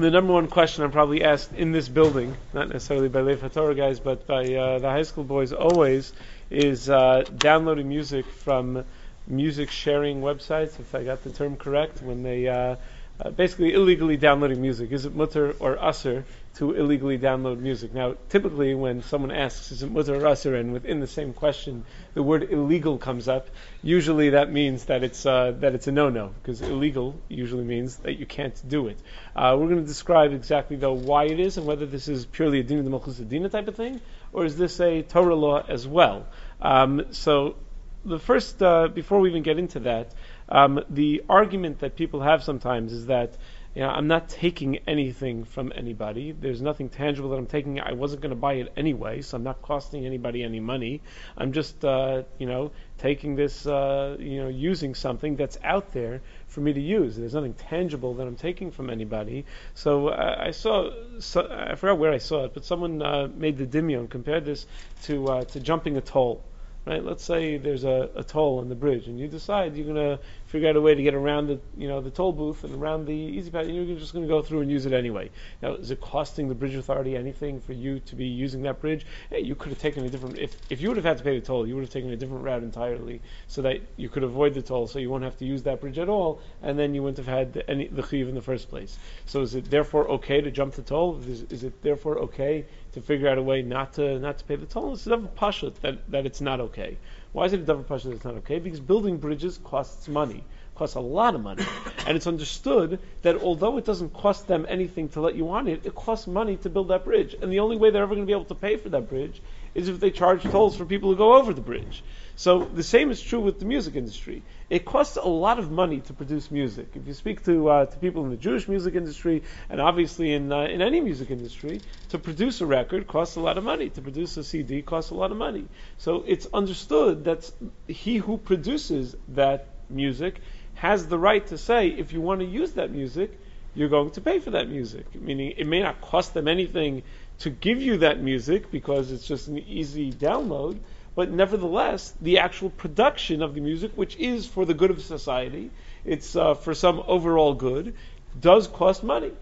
the number one question I'm probably asked in this building, not necessarily by Leif HaTorah guys, but by uh, the high school boys always, is uh, downloading music from music sharing websites, if I got the term correct, when they uh, uh, basically illegally downloading music. Is it mutter or usser to illegally download music? Now, typically when someone asks, is it mutter or and within the same question, the word illegal comes up, usually that means that it's, uh, that it's a no-no, because illegal usually means that you can't do it. Uh, we're going to describe exactly, though, why it is, and whether this is purely a din of the Melchizedina type of thing, or is this a Torah law as well? Um, so, the first, uh, before we even get into that, um, the argument that people have sometimes is that you know, I'm not taking anything from anybody. There's nothing tangible that I'm taking. I wasn't going to buy it anyway, so I'm not costing anybody any money. I'm just, uh, you know, taking this, uh, you know, using something that's out there for me to use. There's nothing tangible that I'm taking from anybody. So uh, I saw, so, I forgot where I saw it, but someone uh, made the dimion, compared this to uh, to jumping a toll right? Let's say there's a, a toll on the bridge, and you decide you're to figure out a way to get around the, you know, the toll booth and around the E-ZPass, you're just going to go through and use it anyway. Now, is it costing the bridge authority anything for you to be using that bridge? Hey, you could have taken a different. If if you would have had to pay the toll, you would have taken a different route entirely, so that you could avoid the toll, so you won't have to use that bridge at all, and then you wouldn't have had any the chiv in the first place. So, is it therefore okay to jump the toll? Is, is it therefore okay to figure out a way not to not to pay the toll? It's a pasha that that it's not okay. Why is it a double pasha that it's not okay? Because building bridges costs money costs a lot of money. and it's understood that although it doesn't cost them anything to let you on it, it costs money to build that bridge. And the only way they're ever going to be able to pay for that bridge is if they charge tolls for people who go over the bridge. So the same is true with the music industry. It costs a lot of money to produce music. If you speak to uh, to people in the Jewish music industry, and obviously in uh, in any music industry, to produce a record costs a lot of money. To produce a CD costs a lot of money. So it's understood that he who produces that music has the right to say, if you want to use that music, you're going to pay for that music. Meaning, it may not cost them anything to give you that music because it's just an easy download, but nevertheless, the actual production of the music, which is for the good of society, it's uh, for some overall good, does cost money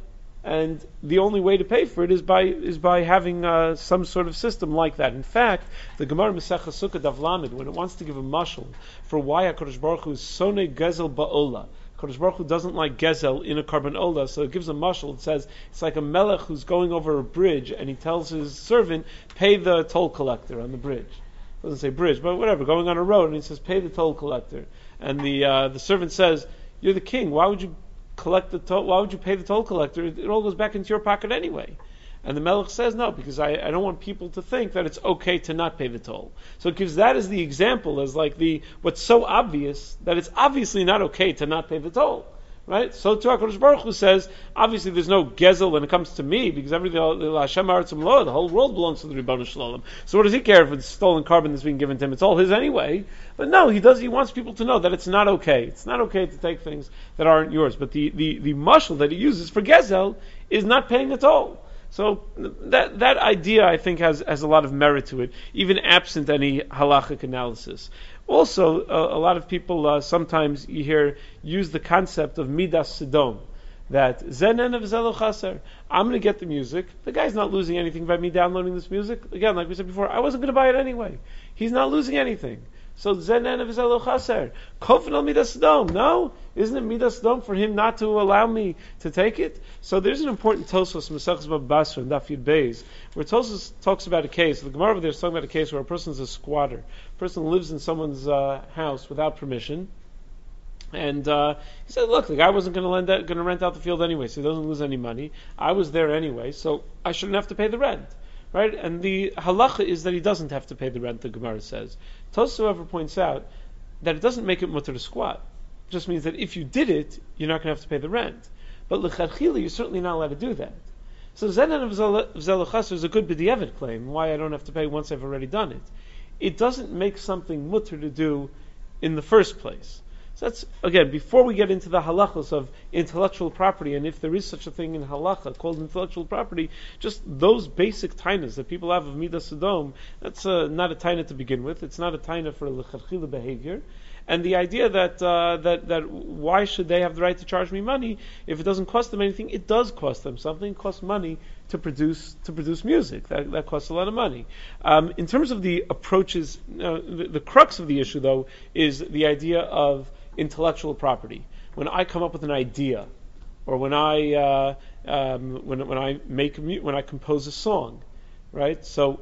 and the only way to pay for it is by is by having uh, some sort of system like that. In fact, the Gemara Masechah Sukkah Davlamid, when it wants to give a mashal for why Hakadosh Baruch Hu is sone gezel ba'ola, Hakadosh Baruch Hu doesn't like gezel in a carbon ola, so it gives a mashal. It says it's like a melech who's going over a bridge and he tells his servant pay the toll collector on the bridge. Doesn't say bridge, but whatever, going on a road, and he says pay the toll collector, and the uh, the servant says you're the king. Why would you collect the toll. Why would you pay the toll collector? It, it all goes back into your pocket anyway. And the Melech says no, because I, I don't want people to think that it's okay to not pay the toll. So it gives that as the example, as like the what's so obvious that it's obviously not okay to not pay the toll. Right? So to HaKadosh Baruch Hu says, obviously there's no gezel when it comes to me, because everything, Hashem Aratzim Lo, the whole world belongs to the Ribbon Shalom. So what does he care if it's stolen carbon that's being given to him? It's all his anyway. But no, he does, he wants people to know that it's not okay. It's not okay to take things that aren't yours. But the, the, the mushal that he uses for gezel is not paying at all. So that that idea, I think, has has a lot of merit to it, even absent any halachic analysis. Also, uh, a lot of people uh, sometimes you hear use the concept of midas sedom, that zenen of zelochaser. I'm going to get the music. The guy's not losing anything by me downloading this music. Again, like we said before, I wasn't going to buy it anyway. He's not losing anything. So zenen of zelochaser. Kofin al midas sedom. No, isn't it midas sedom for him not to allow me to take it? So there's an important Tosos Masachs Basra and Dafyud Beis where Tosos talks about a case. The Gemara over there is talking about a case where a person is a squatter. A person lives in someone's uh, house without permission. And uh, he said, "Look, the guy wasn't going to rent out the field anyway, so he doesn't lose any money. I was there anyway, so I shouldn't have to pay the rent, right?" And the halacha is that he doesn't have to pay the rent. The Gemara says. Tosos, however, points out that it doesn't make it mutter to squat. It just means that if you did it, you're not going to have to pay the rent. But lechatchila, you're certainly not allowed to do that. So zenan of zelachas is a good b'di'evet claim. Why I don't have to pay once I've already done it. It doesn't make something mutter to do in the first place. So that's again before we get into the halachos of intellectual property, and if there is such a thing in halacha called intellectual property, just those basic tainas that people have of midas sodom, that's uh, not a taina to begin with. It's not a taina for lechatchila behavior. and the idea that uh, that that why should they have the right to charge me money if it doesn't cost them anything? It does cost them something. It costs money to produce to produce music. That that costs a lot of money. Um, in terms of the approaches, uh, the, the crux of the issue though is the idea of intellectual property. When I come up with an idea, or when I uh, um, when when I make when I compose a song, right? So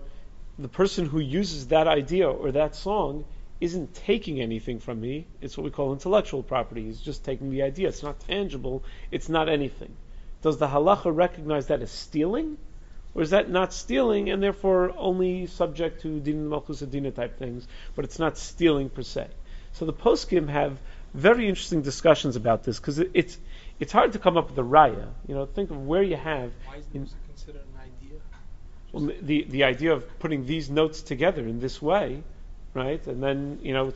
the person who uses that idea or that song isn't taking anything from me. It's what we call intellectual property. He's just taking the idea. It's not tangible. It's not anything. Does the halacha recognize that as stealing? Or is that not stealing and therefore only subject to din malchus adina type things, but it's not stealing per se? So the poskim have very interesting discussions about this because it, it's it's hard to come up with a raya. You know, think of where you have. Why is in, considered an idea? Well, the the idea of putting these notes together in this way right? And then, you know,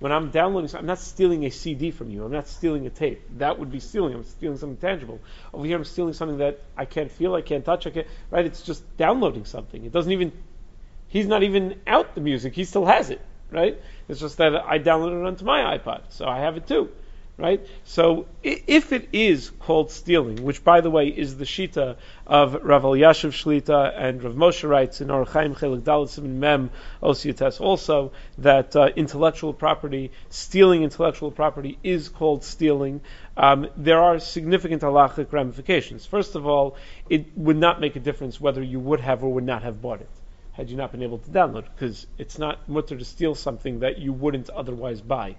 when I'm downloading, I'm not stealing a CD from you. I'm not stealing a tape. That would be stealing. I'm stealing something tangible. Over here, I'm stealing something that I can't feel, I can't touch, I can't, right? It's just downloading something. It doesn't even, he's not even out the music. He still has it, right? It's just that I downloaded it onto my iPod, so I have it too right? So if it is called stealing, which by the way is the shita of Rav Elyashiv Shlita and Rav Moshe writes in Orach Chaim Chelik Dalit Mem Osiyates also that uh, intellectual property, stealing intellectual property is called stealing. Um, there are significant halachic ramifications. First of all, it would not make a difference whether you would have or would not have bought it had you not been able to download, because it's not mutter to steal something that you wouldn't otherwise buy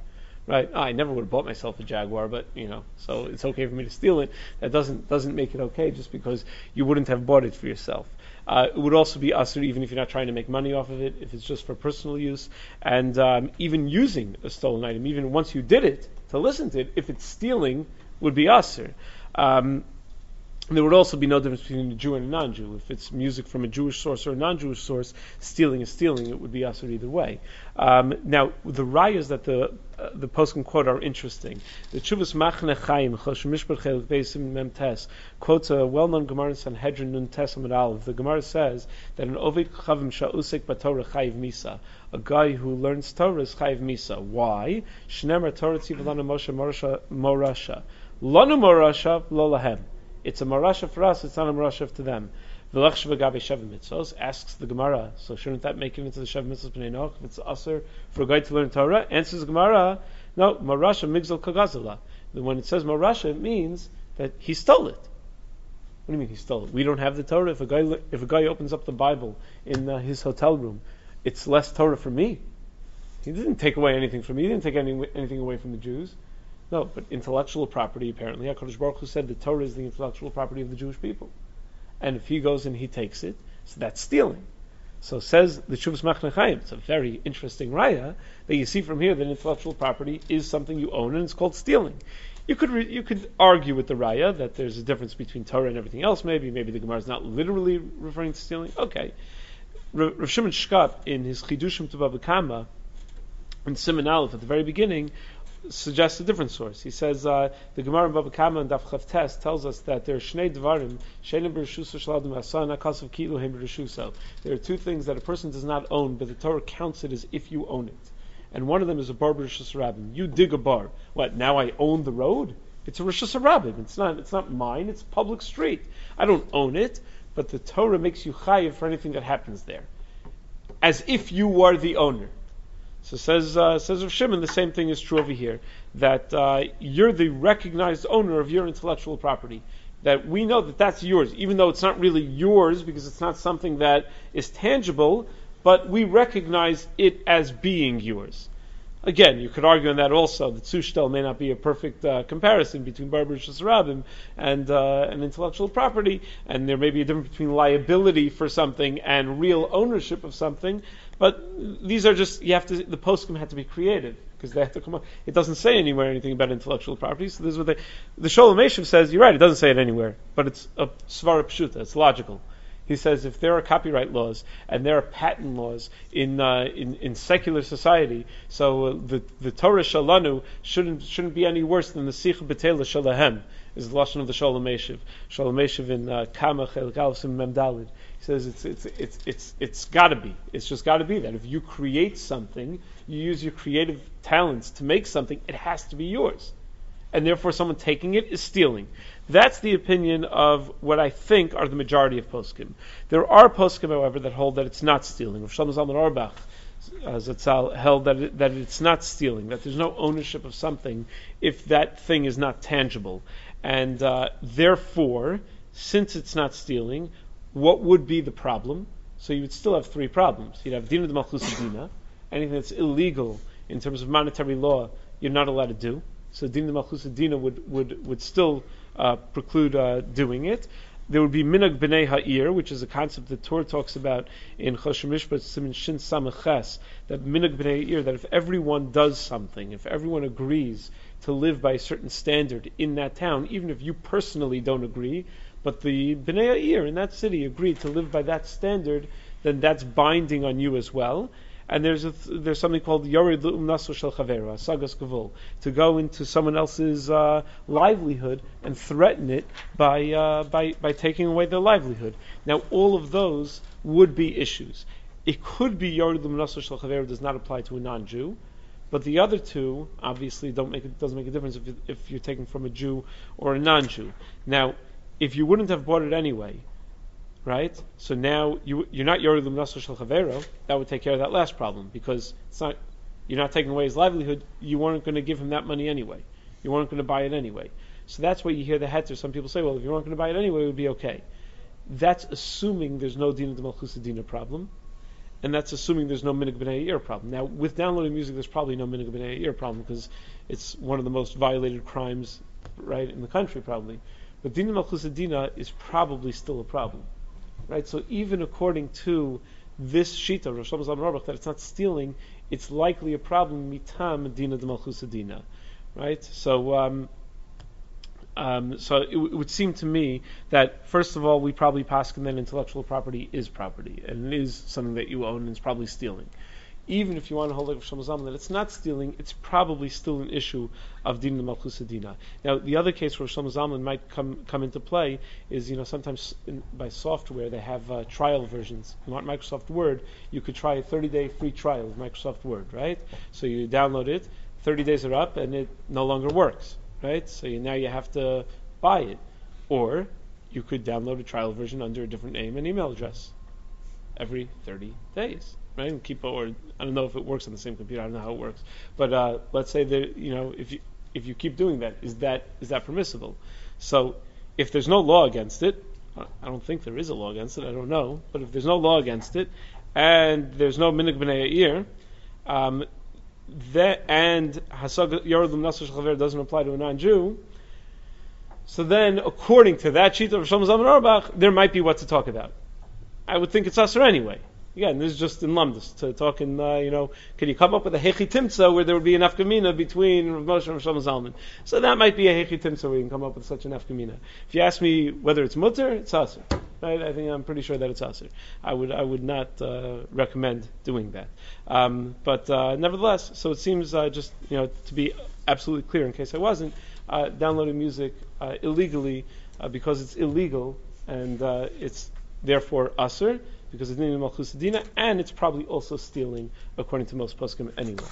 right? I never would have bought myself a Jaguar, but you know, so it's okay for me to steal it. That doesn't doesn't make it okay just because you wouldn't have bought it for yourself. Uh, it would also be usher even if you're not trying to make money off of it, if it's just for personal use, and um, even using a stolen item, even once you did it to listen to it, if it's stealing, would be usher. Um, there would also be no difference between a Jew and a non-Jew. If it's music from a Jewish source or a non-Jewish source, stealing is stealing. It would be usher either way. Um, now, the rayas that the uh, the poskim quote are interesting. The Chuvas Machne Chaim Chosh Mishpat Chelik Beisim Mem Tes quotes a well-known Gemara in Sanhedrin Nun Tes Aleph. The Gemara says that an Ovid Chavim Sha'usik Batorah Chayiv Misa, a guy who learns Torah is Chayiv Misa. Why? Shnemer Torah Tzivalana Moshe Morasha. Lanu Morasha Lo Lahem. It's a marasha for us, it's not a marasha to them. Vilakshva Gabi Shav Mitz asks the Gemara, so shouldn't that make it into the Shev Mitzvahs B'nai Noach if it's usher for a guy to learn Torah? Answers the Gemara, no, marasha migzal kagazala. When it says marasha, it means that he stole it. What do you mean he stole it? We don't have the Torah. If a guy if a guy opens up the Bible in uh, his hotel room, it's less Torah for me. He didn't take away anything from me. He didn't take any, anything away from the Jews. No, but intellectual property, apparently, HaKadosh Baruch Hu said the Torah is the intellectual property of the Jewish people. And if he goes and he takes it, so that's stealing. So says the Shuvas Machne It's a very interesting raya that you see from here that intellectual property is something you own and it's called stealing. You could re- you could argue with the raya that there's a difference between Torah and everything else. Maybe maybe the Gemara is not literally referring to stealing. Okay, Rav Shimon Shkop in his Chidushim to Baba Kama in Simon Aleph at the very beginning suggests a different source. He says uh, the Gemara in Baba Kama and Daf Chavtes tells us that there are shnei dvarim shenim b'rishusa shaladim asan akasav kilu hem. There are two things that a person does not own, but the Torah counts it as if you own it. And one of them is a bar rabbim. You dig a bar. What? Now I own the road? It's a rabbim. It's not. It's not mine. It's public street. I don't own it, but the Torah makes you chayiv for anything that happens there, as if you were the owner. So says uh, says of Shimon, the same thing is true over here. That uh, you're the recognized owner of your intellectual property. That we know that that's yours, even though it's not really yours because it's not something that is tangible, but we recognize it as being yours. Again, you could argue on that also. The Tzushtel may not be a perfect uh, comparison between Barbarish Rabim and uh, and intellectual property, and there may be a difference between liability for something and real ownership of something. But these are just you have to the poskim had to be creative because they have to come up. It doesn't say anywhere anything about intellectual property. So this is what they, the Shoel U'Meishiv says. You're right. It doesn't say it anywhere, but it's a svara pshuta. It's logical. He says if there are copyright laws and there are patent laws in uh, in, in, secular society, so uh, the the Torah shalanu shouldn't shouldn't be any worse than the Sikh Betela Shalahem is the lashon of the Shoel U'Meishiv. Shoel U'Meishiv in uh, Kama Chelik Memdalid. He says it's it's it's it's it's got to be. It's just got to be that if you create something, you use your creative talents to make something, it has to be yours, and therefore someone taking it is stealing. That's the opinion of what I think are the majority of poskim. There are poskim, however, that hold that it's not stealing. Rav Shlomo Zalman Auerbach uh, Zatzal held that it, that it's not stealing, that there's no ownership of something if that thing is not tangible, and uh, therefore, since it's not stealing, what would be the problem? So you would still have three problems. You'd have dina de dina, anything that's illegal in terms of monetary law, you're not allowed to do. So dina de dina would would would still uh, preclude uh, doing it. There would be minag b'nei ha'ir, which is a concept that Torah talks about in Choshen Mishpat Simin Shin Samaches, that minag b'nei ha'ir, that if everyone does something, if everyone agrees to live by a certain standard in that town, even if you personally don't agree, but the b'nei ha'ir in that city agreed to live by that standard, then that's binding on you as well and there's a, there's something called yorid naso shel chavera, sagas gavul, to go into someone else's uh, livelihood and threaten it by, uh, by by taking away their livelihood. Now, all of those would be issues. It could be yorid naso shel chavera does not apply to a non-Jew. But the other two obviously don't make it doesn't make a difference if, if you're taking from a Jew or a non-Jew. Now, if you wouldn't have bought it anyway, right? So now you, you're not Yorid Lumnaso Shel. That would take care of that last problem because it's not, you're not taking away his livelihood. You weren't going to give him that money anyway. You weren't going to buy it anyway. So that's why you hear the heter. Some people say, well, if you weren't going to buy it anyway, it would be okay. That's assuming there's no Dina de Malchusadina problem. And that's assuming there's no Minig B'nai ear problem. Now, with downloading music, there's probably no Minig B'nai ear problem because it's one of the most violated crimes, right, in the country, probably. But Dina Malchusadina is probably still a problem. Right? So even according to this shita, Rosh Hashanah that it's not stealing, it's likely a problem mitam dina malchusadina. Right? So um, um, so it, w- it, would seem to me that first of all we probably pass that intellectual property is property and it is something that you own and it's probably stealing even if you want to hold like Shlomo that it's not stealing, it's probably still an issue of din malchusadina. Now, the other case where Shlomo Zalman might come come into play is, you know, sometimes in, by software they have uh, trial versions. You want Microsoft Word, you could try a 30-day free trial of Microsoft Word, right? So you download it, 30 days are up, and it no longer works, right? So you, now you have to buy it, or you could download a trial version under a different name and email address every 30 days right? And keep or I don't know if it works on the same computer. I don't know how it works, but uh, let's say that you know if you if you keep doing that, is that is that permissible? So if there's no law against it, I don't think there is a law against it. I don't know, but if there's no law against it, and there's no minig b'nei um, that and hasag yoredum nasr chaver doesn't apply to a non-Jew. So then, according to that sheet of Shlomo Zalman there might be what to talk about. I would think it's usher anyway. Again, this is just in Lamdas to talk in, uh, you know, can you come up with a Hechi Timtza where there would be an Afkamina between Rav Moshe and Rav Zalman? So that might be a Hechi Timtza where you can come up with such an Afkamina. If you ask me whether it's Mutter, it's Aser. Right? I think I'm pretty sure that it's Aser. I would, I would not uh, recommend doing that. Um, but uh, nevertheless, so it seems uh, just, you know, to be absolutely clear in case I wasn't, uh, downloading music uh, illegally because it's illegal and it's therefore Aser because it's Nina Malchus and it's probably also stealing according to most poskim anyway.